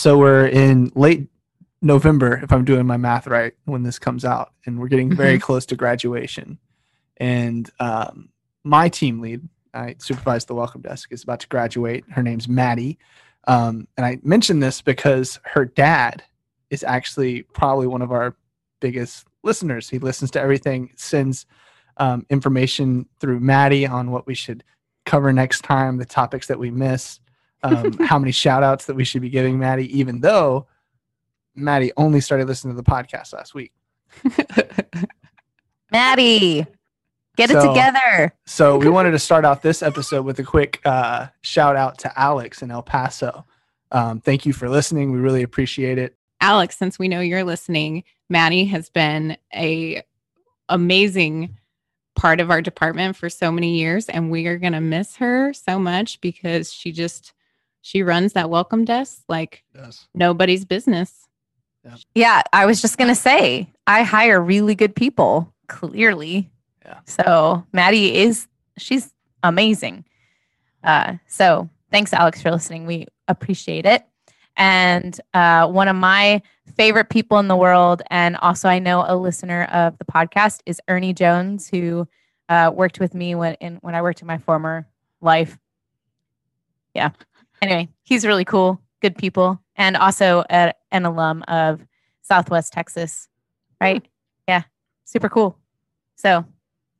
so we're in late November, if I'm doing my math right, when this comes out, and we're getting very Mhm. close to graduation. And um, my team lead, I supervise the welcome desk, is about to graduate. Her name's Maddie. Um, and I mention this because her dad is actually probably one of our biggest listeners. He listens to everything, sends um, information through Maddie on what we should cover next time, the topics that we miss, um, how many shout outs that we should be giving Maddie, even though Maddie only started listening to the podcast last week. Maddie, get it together. So we wanted to start out this episode with a quick uh, shout out to Alex in El Paso. Um, thank you for listening. We really appreciate it. Alex, since we know you're listening, Maddie has been a amazing part of our department for so many years and we are going to miss her so much because she just she runs that welcome desk like Yes. nobody's business. Yeah, I was just gonna say I hire really good people. Clearly, Yeah. So Maddie is she's amazing. Uh, so thanks, Alex, for listening. We appreciate it. And uh, one of my favorite people in the world, and also I know a listener of the podcast, is Ernie Jones, who uh, worked with me when in when I worked in my former life. Yeah. Anyway, he's really cool, good people, and also a, an alum of Southwest Texas, right? Yeah, super cool. So,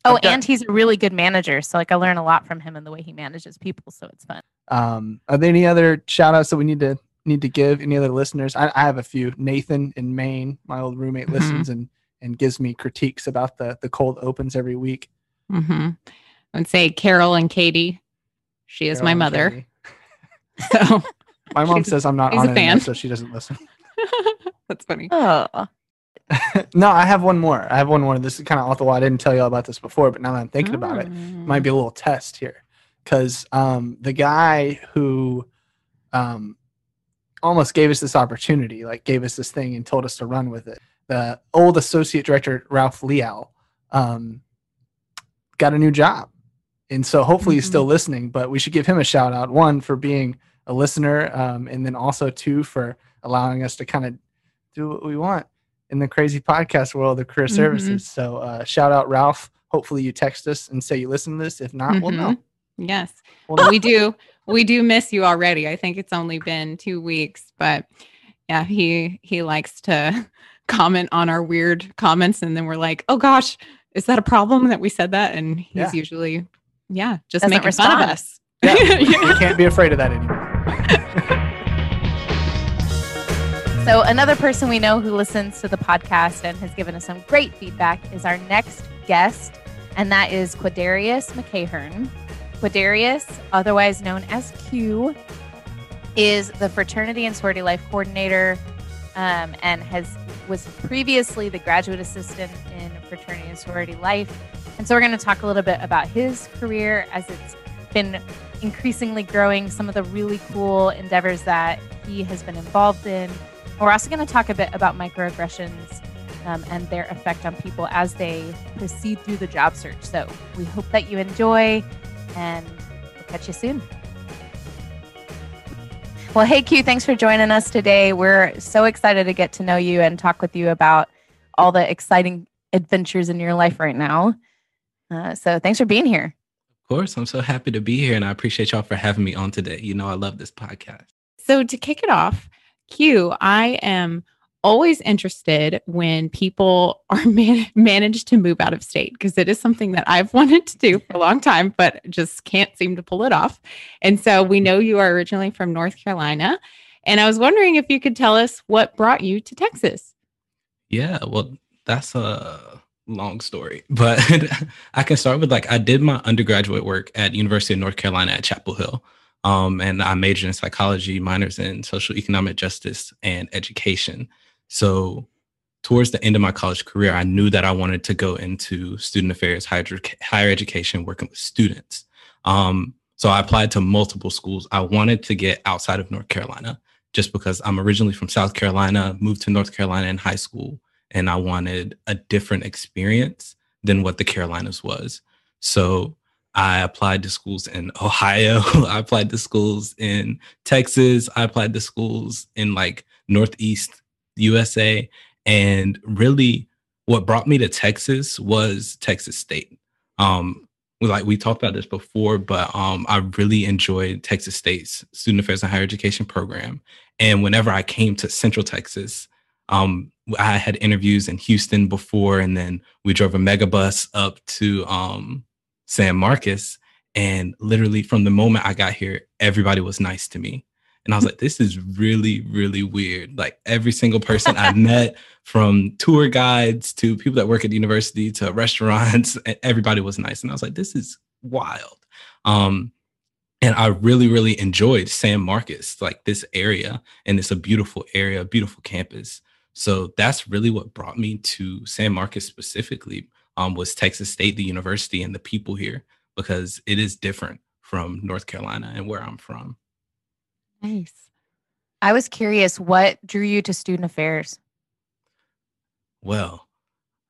oh, I've and he's a really good manager. So, like, I learn a lot from him and the way he manages people. So it's fun. Um, are there any other shout outs that we need to need to give? Any other listeners? I, I have a few. Nathan in Maine, my old roommate, Mhm. listens and and gives me critiques about the the cold opens every week. Mm-hmm. I would say Carol and Katie. She is Carol my and mother. Katie. So My mom She's- says I'm not on it enough, so she doesn't listen. that's funny. Oh, no, I have one more. I have one more. This is kind of off the wall. I didn't tell you all about this before, but now that I'm thinking about it, Mm. might be a little test here because um, the guy who um, almost gave us this opportunity, like gave us this thing and told us to run with it, the old associate director Ralph Leal um, got a new job, and so hopefully he's still listening. But we should give him a shout out. One for being a listener, um, and then also two for allowing us to kind of do what we want in the crazy podcast world of career Mhm. services. So uh, shout out Ralph. Hopefully you text us and say you listen to this. If not, we'll know. Yes. We'll know. we do we do miss you already. I think it's only been two weeks, but yeah, he he likes to comment on our weird comments and then we're like, oh gosh, is that a problem that we said that? And he's Yeah. usually yeah, just Doesn't making fun of us. Yeah, we, we can't be afraid of that anymore. So, another person we know who listens to the podcast and has given us some great feedback is our next guest, and that is Qy'Darrius McEachern. Qy'Darrius, otherwise known as Q, is the fraternity and sorority life coordinator um, and has was previously the graduate assistant in fraternity and sorority life. And so, we're going to talk a little bit about his career as it's been increasingly growing, some of the really cool endeavors that he has been involved in. We're also going to talk a bit about microaggressions um, and their effect on people as they proceed through the job search. So we hope that you enjoy, and we'll catch you soon. Well, hey, Q, thanks for joining us today. We're so excited to get to know you and talk with you about all the exciting adventures in your life right now. Uh, so thanks for being here. Of course, I'm so happy to be here and I appreciate y'all for having me on today. You know, I love this podcast. So to kick it off, Q, I am always interested when people are man- managed to move out of state because it is something that I've wanted to do for a long time, but just can't seem to pull it off. And so we know you are originally from North Carolina. And I was wondering if you could tell us what brought you to Texas. Yeah, well, that's a long story, but I can start with like I did my undergraduate work at University of North Carolina at Chapel Hill. Um, and I majored in psychology, minors in social economic justice and education. So towards the end of my college career, I knew that I wanted to go into student affairs, higher, higher education, working with students. Um, so I applied to multiple schools. I wanted to get outside of North Carolina just because I'm originally from South Carolina, moved to North Carolina in high school, and I wanted a different experience than what the Carolinas was. So I applied to schools in Ohio. I applied to schools in Texas. I applied to schools in like Northeast USA. And really, what brought me to Texas was Texas State. Um, like we talked about this before, but um, I really enjoyed Texas State's Student Affairs and Higher Education program. And whenever I came to Central Texas, um, I had interviews in Houston before, and then we drove a megabus up to um, San Marcos. And literally from the moment I got here, everybody was nice to me. And I was like, this is really, really weird. Like every single person I met, from tour guides to people that work at the university to restaurants, everybody was nice. And I was like, this is wild. Um, and I really, really enjoyed San Marcos, like this area. And it's a beautiful area, beautiful campus. So that's really what brought me to San Marcos specifically um, was Texas State, the university, and the people here because it is different from North Carolina and where I'm from. Nice. I was curious, what drew you to student affairs? Well,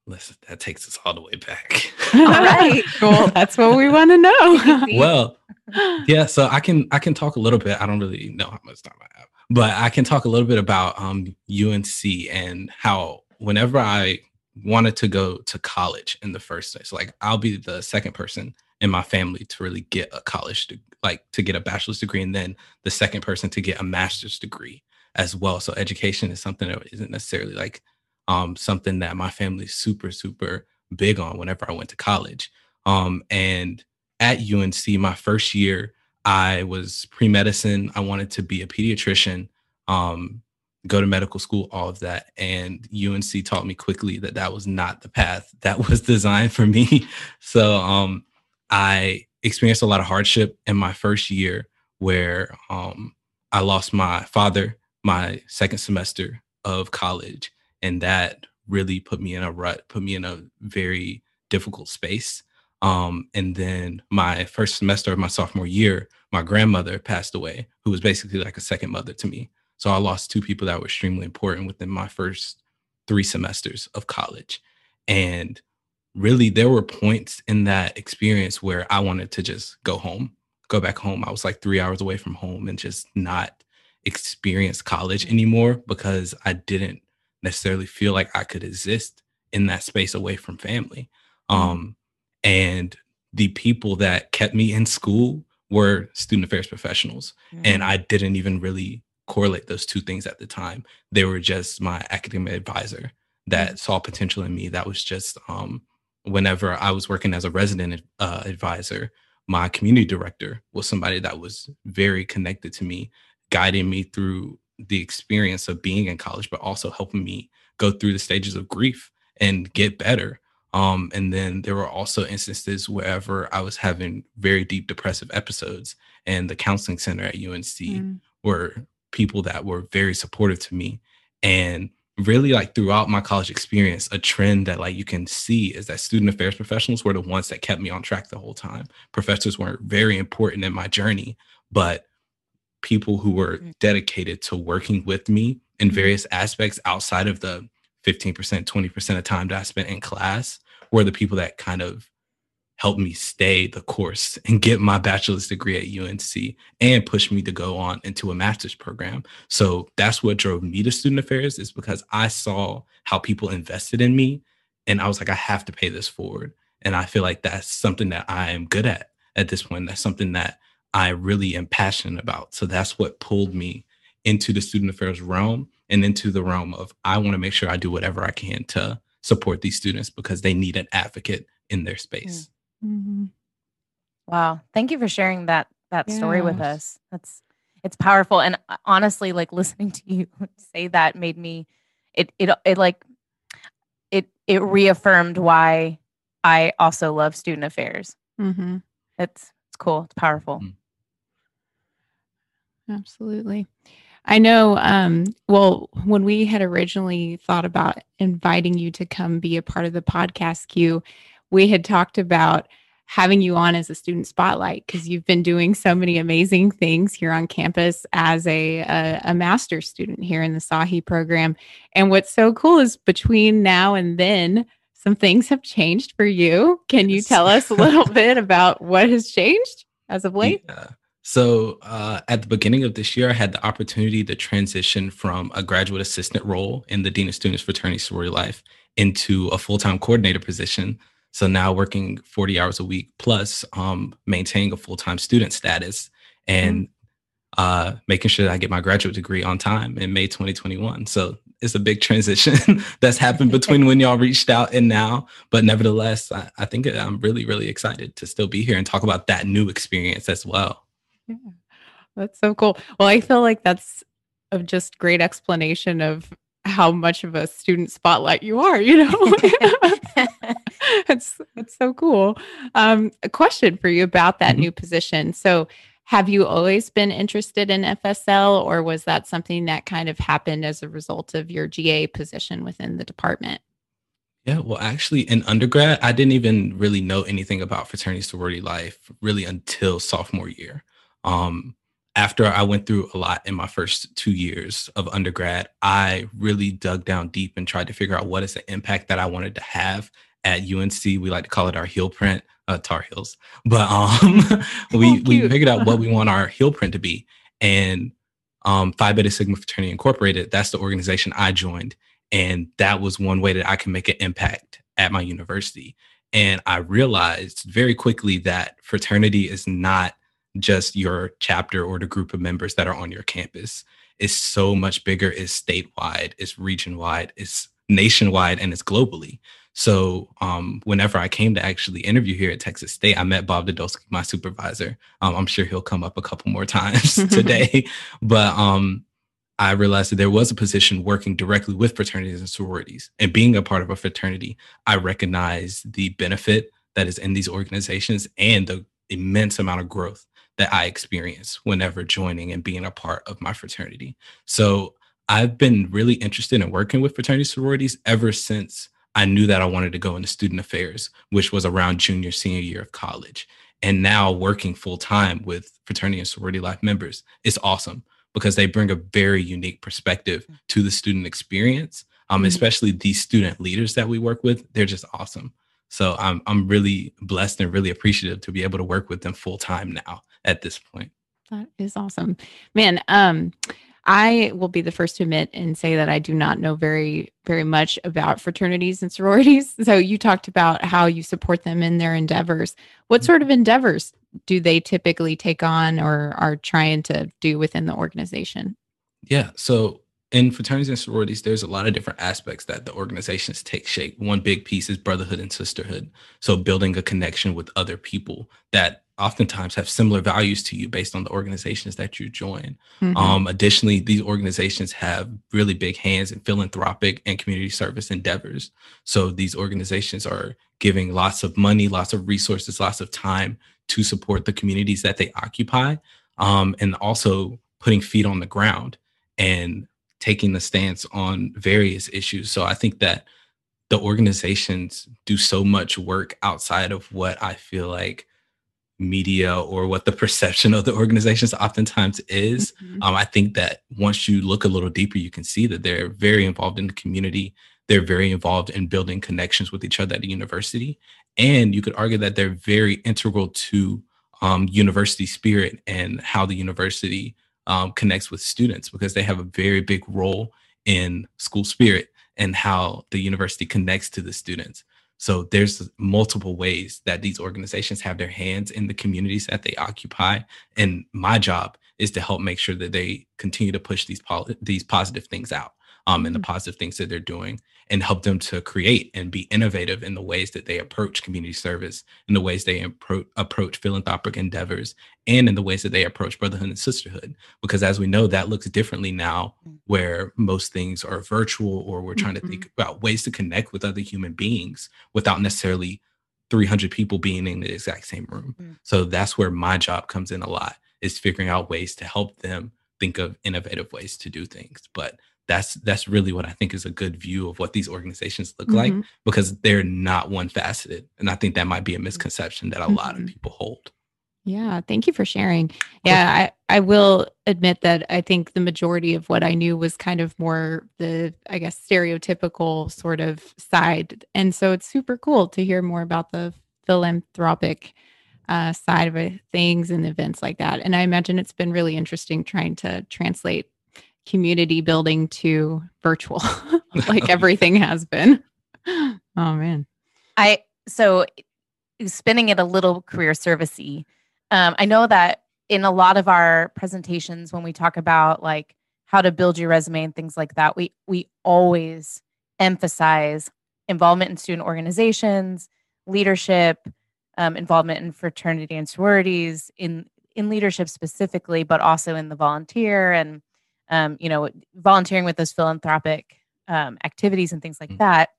listen, that takes us all the way back. all right, cool. That's what we want to know. well, yeah. So I can I can talk a little bit. I don't really know how much time I have, but I can talk a little bit about um, UNC and how whenever I wanted to go to college in the first place, like I'll be the second person in my family to really get a college to like to get a bachelor's degree and then the second person to get a master's degree as well. So education is something that isn't necessarily like um, something that my family is super super big on whenever i went to college. Um, and at unc my first year i was pre-medicine i wanted to be a pediatrician um, go to medical school all of that and unc taught me quickly that that was not the path that was designed for me so um, I experienced a lot of hardship in my first year where um, I lost my father my second semester of college. And that really put me in a rut, put me in a very difficult space. Um, and then my first semester of my sophomore year, my grandmother passed away, who was basically like a second mother to me. So I lost two people that were extremely important within my first three semesters of college. And really there were points in that experience where I wanted to just go home, go back home. I was like three hours away from home and just not experience college mm. anymore because I didn't necessarily feel like I could exist in that space away from family. Mm. Um, and the people that kept me in school were student affairs professionals. Mm-hmm. And I didn't even really correlate those two things at the time. They were just my academic advisor that mm-hmm. saw potential in me. That was just um, whenever I was working as a resident uh, advisor, my community director was somebody that was very connected to me, guiding me through the experience of being in college, but also helping me go through the stages of grief and get better. Um, and then there were also instances wherever I was having very deep depressive episodes, and the counseling center at UNC mm. were people that were very supportive to me. And really like throughout my college experience a trend that like you can see is that student affairs professionals were the ones that kept me on track the whole time professors weren't very important in my journey but people who were mm. dedicated to working with me in mm-hmm. various aspects outside of the 15% 20% of time that i spent in class were the people that kind of helped me stay the course and get my bachelor's degree at UNC and push me to go on into a master's program. So that's what drove me to student affairs is because I saw how people invested in me and I was like I have to pay this forward. And I feel like that's something that I am good at at this point. That's something that I really am passionate about. So that's what pulled me into the student affairs realm and into the realm of I want to make sure I do whatever I can to support these students because they need an advocate in their space. Mm. Mm-hmm. Wow. Thank you for sharing that that yes. story with us. That's it's powerful. And uh, honestly, like listening to you say that made me it it it like it it reaffirmed why I also love student affairs. Mm-hmm. It's it's cool. It's powerful. Mm. Absolutely. I know. Um, well, when we had originally thought about inviting you to come be a part of the podcast Q, we had talked about having you on as a student spotlight because you've been doing so many amazing things here on campus as a, a, a master's student here in the SAHE program. And what's so cool is between now and then, some things have changed for you. Can you tell us a little bit about what has changed as of late? Yeah. So uh, at the beginning of this year, I had the opportunity to transition from a graduate assistant role in the Dean of Students Fraternity Sorority Life into a full-time coordinator position. So now working 40 hours a week plus um, maintaining a full-time student status and uh, making sure that I get my graduate degree on time in May 2021. So it's a big transition that's happened between when y'all reached out and now. But nevertheless, I, I think I'm really, really excited to still be here and talk about that new experience as well. Yeah. That's so cool. Well, I feel like that's a just great explanation of how much of a student spotlight you are, you know? it's it's so cool. Um, a question for you about that Mhm. new position. So have you always been interested in FSL or was that something that kind of happened as a result of your GA position within the department? Yeah, well, actually, in undergrad, I didn't even really know anything about fraternity sorority life really until sophomore year. Um, after I went through a lot in my first two years of undergrad, I really dug down deep and tried to figure out what is the impact that I wanted to have at UNC. We like to call it our heel print, uh, Tar Heels, but um, we Oh, we figured out what we want our heel print to be, and um, Phi Beta Sigma Fraternity Incorporated. That's the organization I joined, and that was one way that I can make an impact at my university. And I realized very quickly that fraternity is not just your chapter or the group of members that are on your campus. It's so much bigger, it's statewide, it's region wide, it's nationwide, and it's globally. So um, whenever I came to actually interview here at Texas State, I met Bob Dodolski, my supervisor. Um, I'm sure he'll come up a couple more times today. But um, I realized that there was a position working directly with fraternities and sororities. And being a part of a fraternity, I recognize the benefit that is in these organizations and the immense amount of growth that I experience whenever joining and being a part of my fraternity. So I've been really interested in working with fraternity sororities ever since I knew that I wanted to go into student affairs, which was around junior, senior year of college. And now working full time with fraternity and sorority life members is awesome because they bring a very unique perspective to the student experience. Um, Mhm. especially these student leaders that we work with, they're just awesome. So I'm I'm really blessed and really appreciative to be able to work with them full time now at this point. That is awesome. Man, um I will be the first to admit and say that I do not know very very much about fraternities and sororities. So you talked about how you support them in their endeavors. What sort of endeavors do they typically take on or are trying to do within the organization? Yeah. So in fraternities and sororities, there's a lot of different aspects that the organizations take shape. One big piece is brotherhood and sisterhood. So building a connection with other people that oftentimes have similar values to you based on the organizations that you join. Mhm. Um, additionally, these organizations have really big hands in philanthropic and community service endeavors. So these organizations are giving lots of money, lots of resources, lots of time to support the communities that they occupy, um, and also putting feet on the ground and taking the stance on various issues. So I think that the organizations do so much work outside of what I feel like media or what the perception of the organizations oftentimes is. Mhm. Um, I think that once you look a little deeper, you can see that they're very involved in the community. They're very involved in building connections with each other at the university. And you could argue that they're very integral to um, university spirit and how the university um, connects with students because they have a very big role in school spirit and how the university connects to the students. So there's multiple ways that these organizations have their hands in the communities that they occupy. And my job is to help make sure that they continue to push these poli- these positive things out um, and the Mhm. positive things that they're doing and help them to create and be innovative in the ways that they approach community service, in the ways they appro- approach philanthropic endeavors, and in the ways that they approach brotherhood and sisterhood. Because as we know, that looks differently now, Mm. where most things are virtual or we're trying to think about ways to connect with other human beings without necessarily 300 people being in the exact same room. Mm. So that's where my job comes in a lot is figuring out ways to help them think of innovative ways to do things. But that's that's really what I think is a good view of what these organizations look like Mhm. because they're not one faceted. And I think that might be a misconception that a lot of Mhm. people hold. Yeah, thank you for sharing. Yeah, I, I will admit that I think the majority of what I knew was kind of more the, I guess, stereotypical sort of side. And so it's super cool to hear more about the philanthropic uh, side of things and events like that. And I imagine it's been really interesting trying to translate community building to virtual, like everything has been. Oh, man. I, so spinning it a little career servicey um, I know that in a lot of our presentations, when we talk about like how to build your resume and things like that, we we always emphasize involvement in student organizations, leadership, um, involvement in fraternity and sororities, in in leadership specifically, but also in the volunteer and um, you know volunteering with those philanthropic um, activities and things like mm-hmm. that.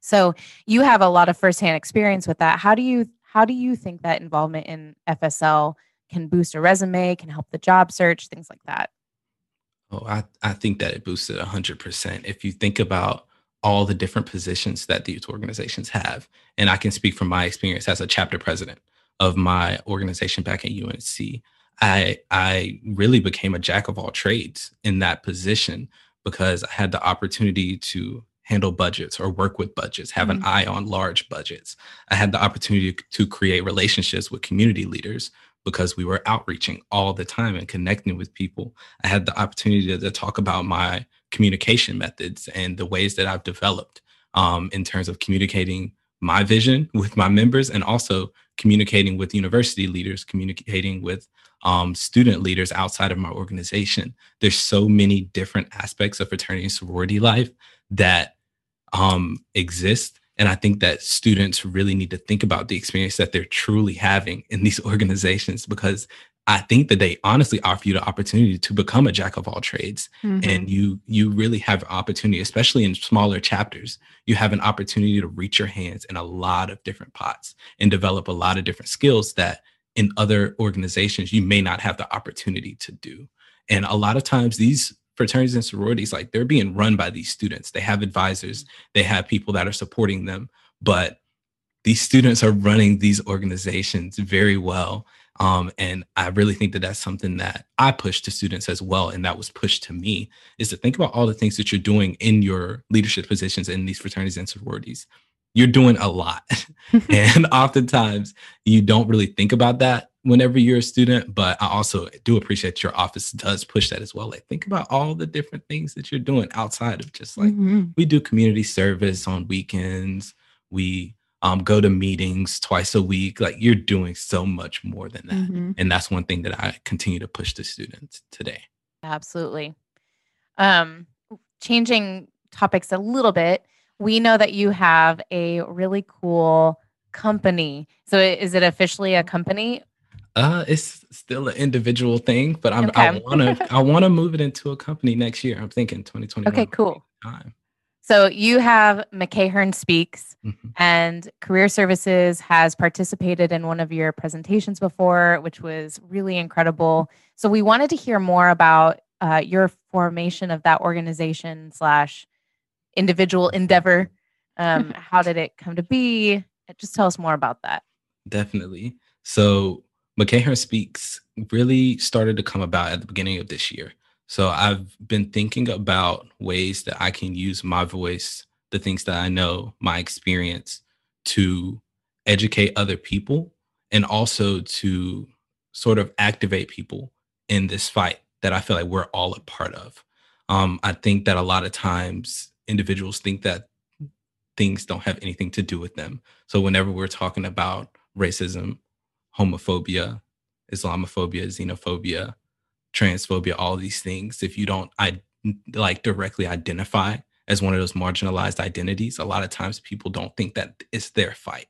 So you have a lot of firsthand experience with that. How do you how do you think that involvement in FSL can boost a resume, can help the job search, things like that? Oh, I, I think that it boosted 100%. If you think about all the different positions that these organizations have, and I can speak from my experience as a chapter president of my organization back at UNC, I, I really became a jack of all trades in that position because I had the opportunity to handle budgets or work with budgets, have mm-hmm. an eye on large budgets. I had the opportunity to create relationships with community leaders because we were outreaching all the time and connecting with people. I had the opportunity to, to talk about my communication methods and the ways that I've developed um, in terms of communicating my vision with my members and also communicating with university leaders, communicating with um, student leaders outside of my organization. There's so many different aspects of fraternity and sorority life that um, exist. And I think that students really need to think about the experience that they're truly having in these organizations because I think that they honestly offer you the opportunity to become a jack of all trades. Mm-hmm. And you you really have an opportunity, especially in smaller chapters, you have an opportunity to reach your hands in a lot of different pots and develop a lot of different skills that in other organizations you may not have the opportunity to do. And a lot of times these fraternities and sororities like they're being run by these students they have advisors they have people that are supporting them but these students are running these organizations very well um, and i really think that that's something that i push to students as well and that was pushed to me is to think about all the things that you're doing in your leadership positions in these fraternities and sororities you're doing a lot and oftentimes you don't really think about that whenever you're a student, but I also do appreciate your office does push that as well. Like think about all the different things that you're doing outside of just like mm-hmm. we do community service on weekends. We um, go to meetings twice a week. Like you're doing so much more than that. Mm-hmm. And that's one thing that I continue to push the students today. Absolutely. Um, changing topics a little bit, we know that you have a really cool company. So is it officially a company uh, it's still an individual thing, but I'm, okay. I want to I want to move it into a company next year. I'm thinking 2020. Okay, cool. Time. So you have McEachern Speaks, mm-hmm. and Career Services has participated in one of your presentations before, which was really incredible. So we wanted to hear more about uh, your formation of that organization slash individual endeavor. Um, how did it come to be? Just tell us more about that. Definitely. So McEachern Speaks really started to come about at the beginning of this year. So I've been thinking about ways that I can use my voice, the things that I know, my experience to educate other people and also to sort of activate people in this fight that I feel like we're all a part of. Um, I think that a lot of times individuals think that things don't have anything to do with them. So whenever we're talking about racism homophobia, Islamophobia, xenophobia, transphobia, all these things, if you don't I like directly identify as one of those marginalized identities, a lot of times people don't think that it's their fight.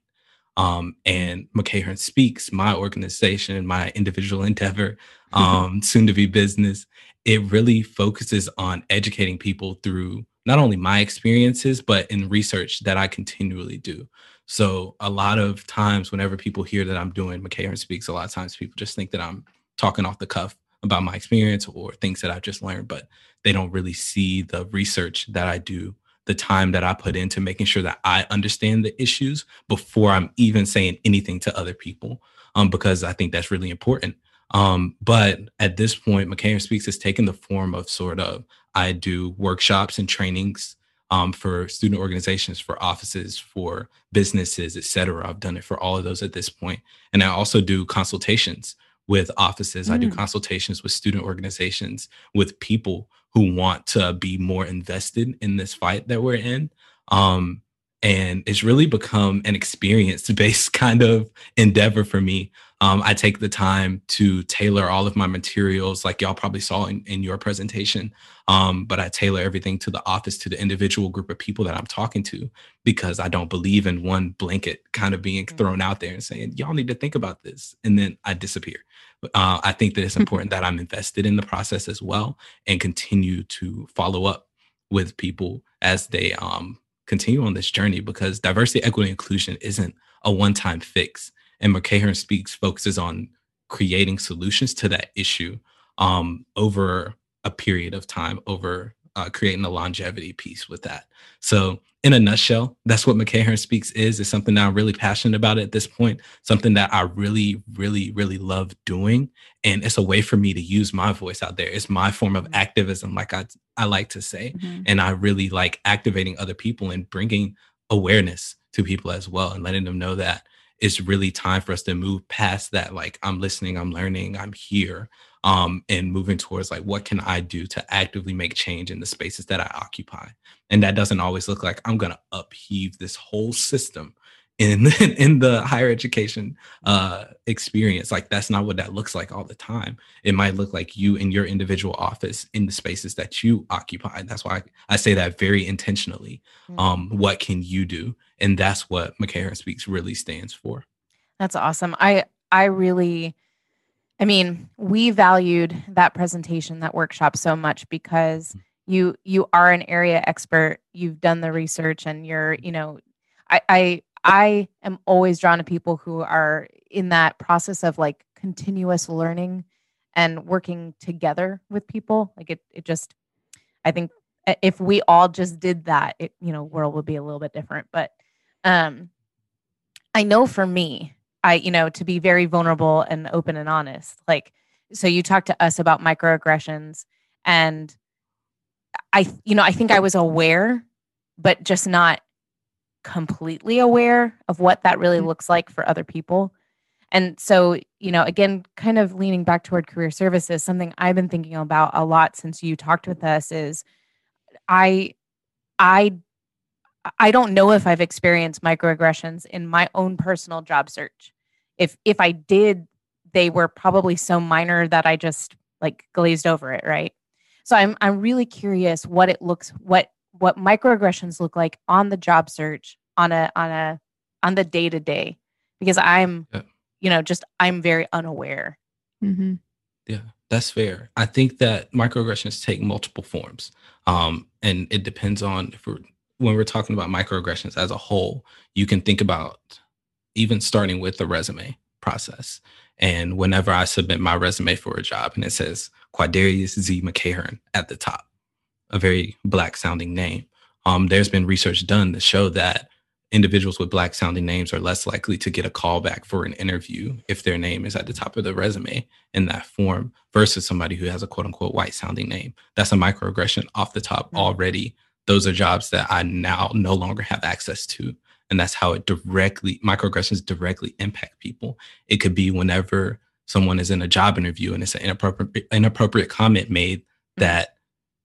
Um, and McEachern Speaks, my organization, my individual endeavor, um, soon to be business, it really focuses on educating people through not only my experiences, but in research that I continually do. So a lot of times, whenever people hear that I'm doing McEachern Speaks, a lot of times people just think that I'm talking off the cuff about my experience or things that I've just learned, but they don't really see the research that I do the time that I put into making sure that I understand the issues before I'm even saying anything to other people, um, because I think that's really important. Um, but at this point, McEachern Speaks has taken the form of sort of I do workshops and trainings um, for student organizations, for offices, for businesses, et cetera. I've done it for all of those at this point. And I also do consultations with offices. Mm. I do mm. consultations with student organizations, with people who want to be more invested in this fight that we're in. Um, and it's really become an experience based kind of endeavor for me um, i take the time to tailor all of my materials like y'all probably saw in, in your presentation um, but i tailor everything to the office to the individual group of people that i'm talking to because i don't believe in one blanket kind of being mm. thrown out there and saying y'all need to think about this and then i disappear uh, i think that it's important that i'm invested in the process as well and continue to follow up with people as they um, continue on this journey because diversity, equity, inclusion isn't a one-time fix. And McEachern Speaks focuses on creating solutions to that issue um, over a period of time, over uh, creating a longevity piece with that. So, in a nutshell, that's what McEachern Speaks is. It's something that I'm really passionate about at this point, something that I really, really, really love doing. And it's a way for me to use my voice out there. It's my form of mm-hmm. activism, like I, I like to say. Mm-hmm. And I really like activating other people and bringing awareness to people as well and letting them know that it's really time for us to move past that. Like, I'm listening, I'm learning, I'm here um, and moving towards like what can I do to actively make change in the spaces that I occupy. And that doesn't always look like I'm going to upheave this whole system in in the higher education uh, experience. Like that's not what that looks like all the time. It might look like you in your individual office in the spaces that you occupy. That's why I, I say that very intentionally. Mm-hmm. Um, what can you do? And that's what McEachern Speaks really stands for. That's awesome. I I really I mean, we valued that presentation, that workshop so much because mm. you you are an area expert. You've done the research, and you're you know, I I I am always drawn to people who are in that process of like continuous learning and working together with people. Like it it just, I think if we all just did that, it you know, world would be a little bit different. But um, I know for me, I, you know, to be very vulnerable and open and honest. Like, so you talked to us about microaggressions and I, you know, I think I was aware, but just not completely aware of what that really mm-hmm. looks like for other people. And so, you know, again, kind of leaning back toward career services, something I've been thinking about a lot since you talked with us is I, I I don't know if I've experienced microaggressions in my own personal job search if if I did, they were probably so minor that I just like glazed over it, right? So I'm I'm really curious what it looks what what microaggressions look like on the job search on a on a on the day to day because I'm yeah. you know just I'm very unaware. Mm-hmm. Yeah, that's fair. I think that microaggressions take multiple forms, um, and it depends on if we're when we're talking about microaggressions as a whole. You can think about even starting with the resume process. And whenever I submit my resume for a job and it says Qy'Darrius Z. McEachern at the top, a very black sounding name, um, there's been research done to show that individuals with black sounding names are less likely to get a callback for an interview if their name is at the top of the resume in that form versus somebody who has a quote unquote white sounding name. That's a microaggression off the top mm-hmm. already. Those are jobs that I now no longer have access to and that's how it directly microaggressions directly impact people. It could be whenever someone is in a job interview and it's an inappropriate inappropriate comment made mm-hmm. that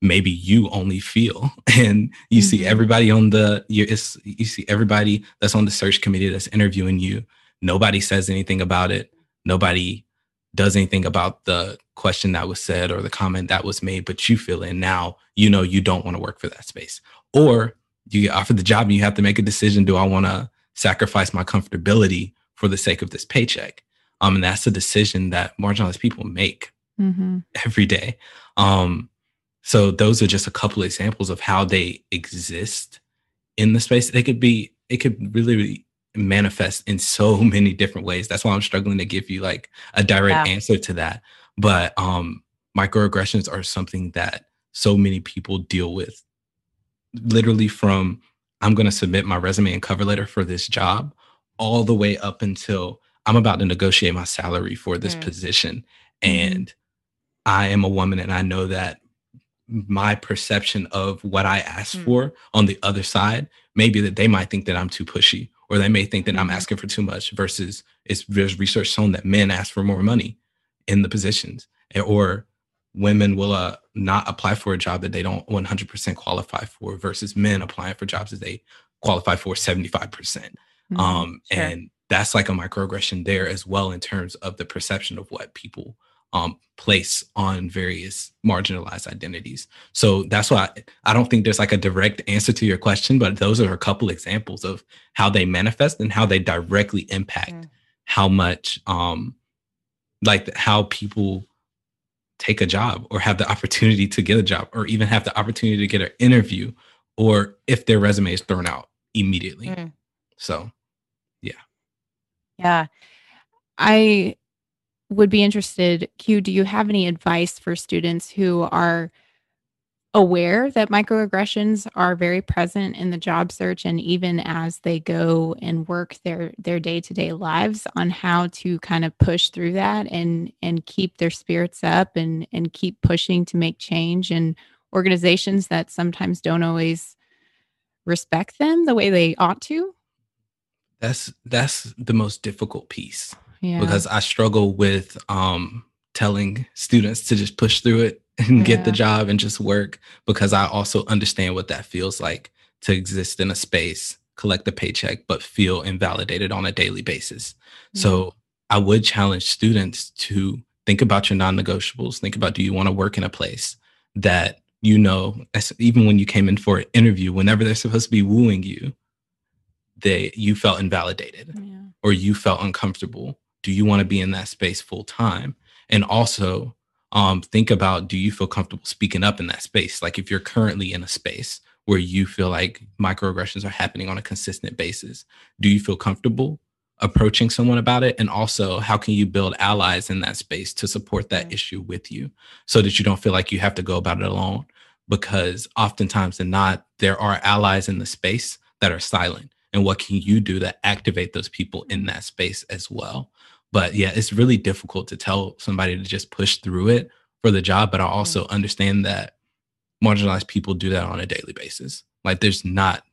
maybe you only feel. And you mm-hmm. see everybody on the you, you see everybody that's on the search committee that's interviewing you. Nobody says anything about it. Nobody does anything about the question that was said or the comment that was made but you feel it. And now you know you don't want to work for that space. Or you get offered the job and you have to make a decision do i want to sacrifice my comfortability for the sake of this paycheck? Um and that's a decision that marginalized people make mm-hmm. every day. Um so those are just a couple examples of how they exist in the space. They could be it could really manifest in so many different ways. That's why i'm struggling to give you like a direct yeah. answer to that. But um microaggressions are something that so many people deal with literally from I'm going to submit my resume and cover letter for this job all the way up until I'm about to negotiate my salary for this Mm. position. Mhm. And I am a woman and I know that my perception of what I asked Mm. for on the other side, maybe that they might think that I'm too pushy or they may think that I'm Mhm. asking for too much versus it's there's research shown that men ask for more money in the positions eh, or women will uh, not apply for a job that they don't 100% qualify for versus men applying for jobs that they qualify for 75% Mhm. um Sure. and that's like a microaggression there as well in terms of the perception of what people um place on various marginalized identities so that's why I, I don't think there's like a direct answer to your question but those are a couple examples of how they manifest and how they directly impact Mm. how much um like how people take a job or have the opportunity to get a job or even have the opportunity to get an interview or if their resume is thrown out immediately Mm. so Yeah. Yeah. I would be interested, Q, do you have any advice for students who are aware that microaggressions are very present in the job search and even as they go and work their their day-to-day lives on how to kind of push through that and and keep their spirits up and and keep pushing to make change and organizations that sometimes don't always respect them the way they ought to? that's that's the most difficult piece Yeah. because I struggle with um telling students to just push through it and get the job and just work because I also understand what that feels like to exist in a space, collect a paycheck, but feel invalidated on a daily basis. So I would challenge students to think about your non-negotiables. Think about do you want to work in a place that you know, even when you came in for an interview, whenever they're supposed to be wooing you, they you felt invalidated yeah. or you felt uncomfortable do you want to be in that space full time and also um, think about do you feel comfortable speaking up in that space? Like if you're currently in a space where you feel like microaggressions are happening on a consistent basis do you feel comfortable approaching someone about it? And also how can you build allies in that space to support that Mm. issue with you so that you don't feel like you have to go about it alone? Because oftentimes than not there are allies in the space that are silent. And what can you do to activate those people in that space as well but yeah it's really difficult to tell somebody to just push through it for the job but i also understand that marginalized people do that on a daily basis. Like there's not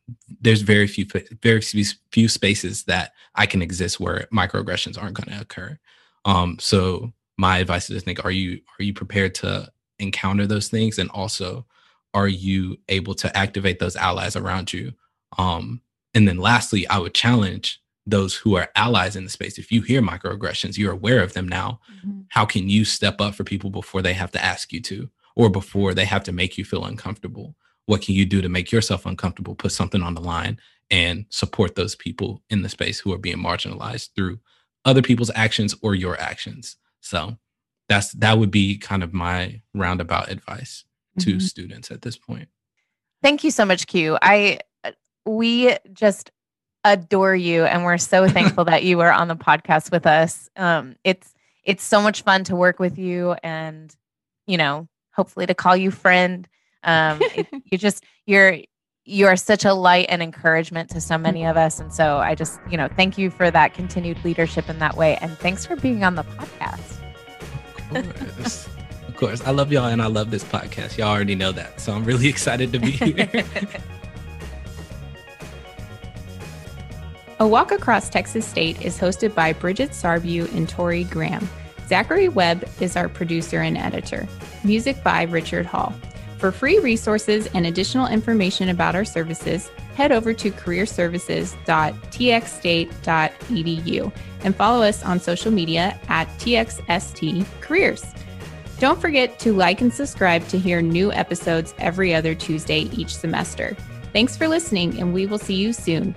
there's very few very few few spaces that i can exist where microaggressions aren't going to occur. Um so my advice is to think are you are you prepared to encounter those things? And also are you able to activate those allies around you? Um and then lastly i would challenge those who are allies in the space if you hear microaggressions you're aware of them now Mhm. how can you step up for people before they have to ask you to or before they have to make you feel uncomfortable what can you do to make yourself uncomfortable put something on the line and support those people in the space who are being marginalized through other people's actions or your actions so that's that would be kind of my roundabout advice to Mhm. students at this point Thank you so much, Q. I we just adore you, and we're so thankful that you are on the podcast with us. Um, it's it's so much fun to work with you, and you know, hopefully to call you friend. Um, it- you just you're you are such a light and encouragement to so many of us, and so I just you know thank you for that continued leadership in that way, and thanks for being on the podcast. Of course. of course. I love y'all and I love this podcast. Y'all already know that. So I'm really excited to be here. A Walk Across Texas State is hosted by Bridget Sarview and Tori Graham. Zachary Webb is our producer and editor. Music by Richard Hall. For free resources and additional information about our services, head over to careerservices.txstate.edu and follow us on social media at TXST Careers. Don't forget to like and subscribe to hear new episodes every other Tuesday each semester. Thanks for listening, and we will see you soon.